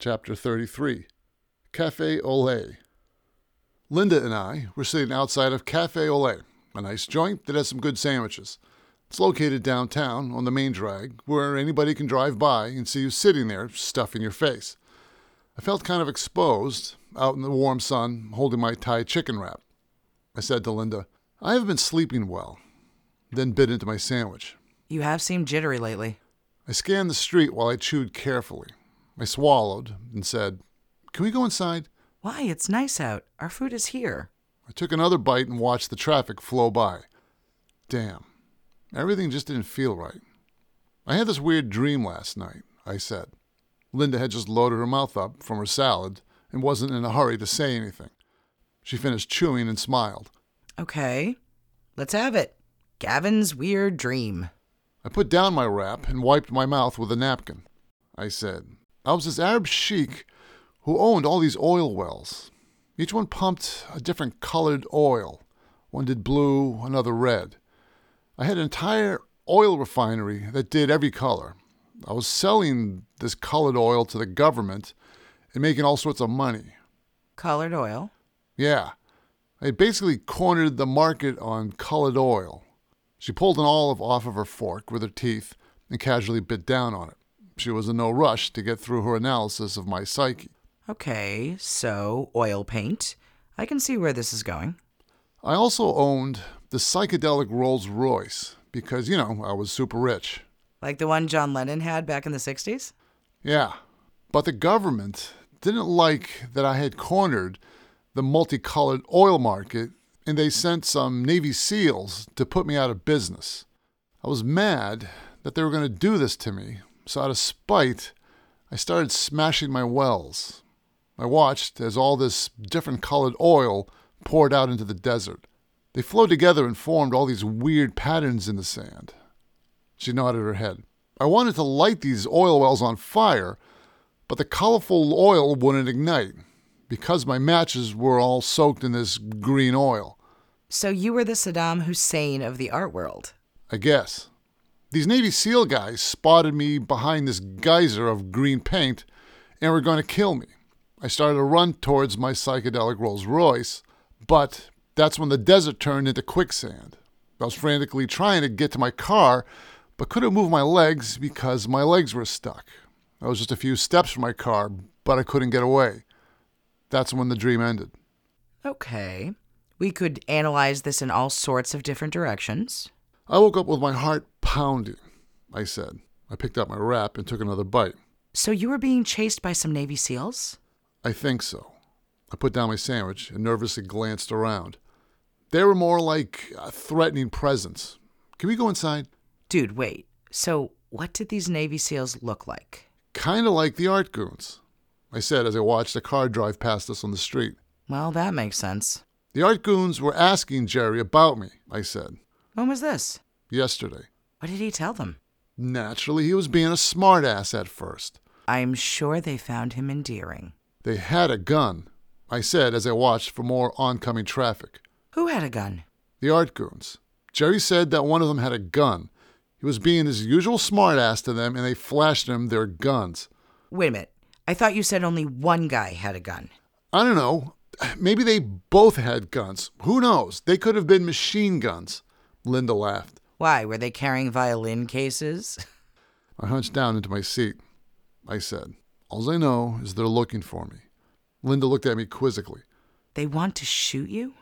Chapter 33 Cafe Olé. Linda and I were sitting outside of Cafe Olé, a nice joint that has some good sandwiches. It's located downtown on the main drag, where anybody can drive by and see you sitting there stuffing your face. I felt kind of exposed, out in the warm sun, holding my Thai chicken wrap. I said to Linda, I haven't been sleeping well, then bit into my sandwich. You have seemed jittery lately. I scanned the street while I chewed carefully. I swallowed and said, Can we go inside? Why? It's nice out. Our food is here. I took another bite and watched the traffic flow by. Damn, everything just didn't feel right. I had this weird dream last night, I said. Linda had just loaded her mouth up from her salad and wasn't in a hurry to say anything. She finished chewing and smiled. Okay, let's have it. Gavin's weird dream. I put down my wrap and wiped my mouth with a napkin. I said, I was this Arab sheik who owned all these oil wells. Each one pumped a different colored oil. One did blue, another red. I had an entire oil refinery that did every color. I was selling this colored oil to the government and making all sorts of money. Colored oil. Yeah. I basically cornered the market on colored oil. She pulled an olive off of her fork with her teeth and casually bit down on it. She was in no rush to get through her analysis of my psyche. Okay, so oil paint. I can see where this is going. I also owned the psychedelic Rolls Royce because, you know, I was super rich. Like the one John Lennon had back in the 60s? Yeah. But the government didn't like that I had cornered the multicolored oil market and they sent some Navy SEALs to put me out of business. I was mad that they were going to do this to me, so out of spite, I started smashing my wells. I watched as all this different colored oil poured out into the desert. They flowed together and formed all these weird patterns in the sand. She nodded her head. I wanted to light these oil wells on fire, but the colorful oil wouldn't ignite because my matches were all soaked in this green oil. So you were the Saddam Hussein of the art world. I guess. These Navy SEAL guys spotted me behind this geyser of green paint and were going to kill me. I started to run towards my psychedelic Rolls Royce, but that's when the desert turned into quicksand. I was frantically trying to get to my car, but couldn't move my legs because my legs were stuck. I was just a few steps from my car, but I couldn't get away. That's when the dream ended. Okay. We could analyze this in all sorts of different directions. I woke up with my heart pounding, I said. I picked up my wrap and took another bite. So you were being chased by some Navy SEALs? I think so. I put down my sandwich and nervously glanced around. They were more like a threatening presence. Can we go inside? Dude, wait. So what did these Navy SEALs look like? Kind of like the art goons, I said as I watched a car drive past us on the street. Well, that makes sense. The art goons were asking Jerry about me, I said. When was this? Yesterday. What did he tell them? Naturally, he was being a smartass at first. I'm sure they found him endearing. They had a gun, I said as I watched for more oncoming traffic. Who had a gun? The art goons. Jerry said that one of them had a gun. He was being his usual smartass to them, and they flashed him their guns. Wait a minute. I thought you said only one guy had a gun. I don't know. Maybe they both had guns. Who knows? They could have been machine guns. Linda laughed. Why? Were they carrying violin cases? I hunched down into my seat. I said, All I know is they're looking for me. Linda looked at me quizzically. They want to shoot you?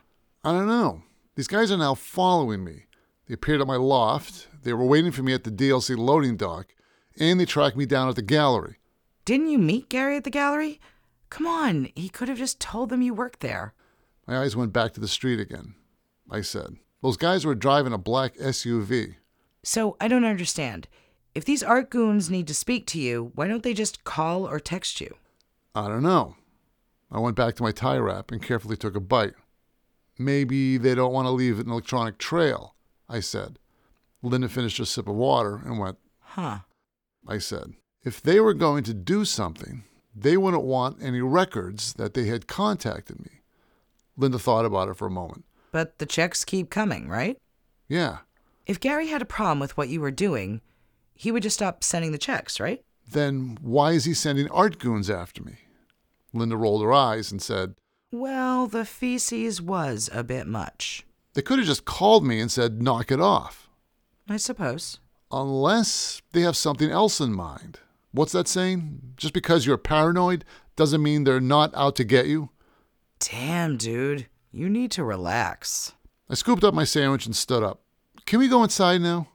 I don't know. These guys are now following me. They appeared at my loft, they were waiting for me at the DLC loading dock, and they tracked me down at the gallery. Didn't you meet Gary at the gallery? Come on, he could have just told them you worked there. My eyes went back to the street again. I said, Those guys were driving a black SUV. So I don't understand. If these art goons need to speak to you, why don't they just call or text you? I don't know. I went back to my Thai wrap and carefully took a bite. Maybe they don't want to leave an electronic trail, I said. Linda finished a sip of water and went, Huh. I said. If they were going to do something, they wouldn't want any records that they had contacted me. Linda thought about it for a moment. But the checks keep coming, right? Yeah. If Gary had a problem with what you were doing, he would just stop sending the checks, right? Then why is he sending art goons after me? Linda rolled her eyes and said, Well, the feces was a bit much. They could have just called me and said, knock it off. I suppose. Unless they have something else in mind. What's that saying? Just because you're paranoid doesn't mean they're not out to get you. Damn, dude. You need to relax. I scooped up my sandwich and stood up. Can we go inside now?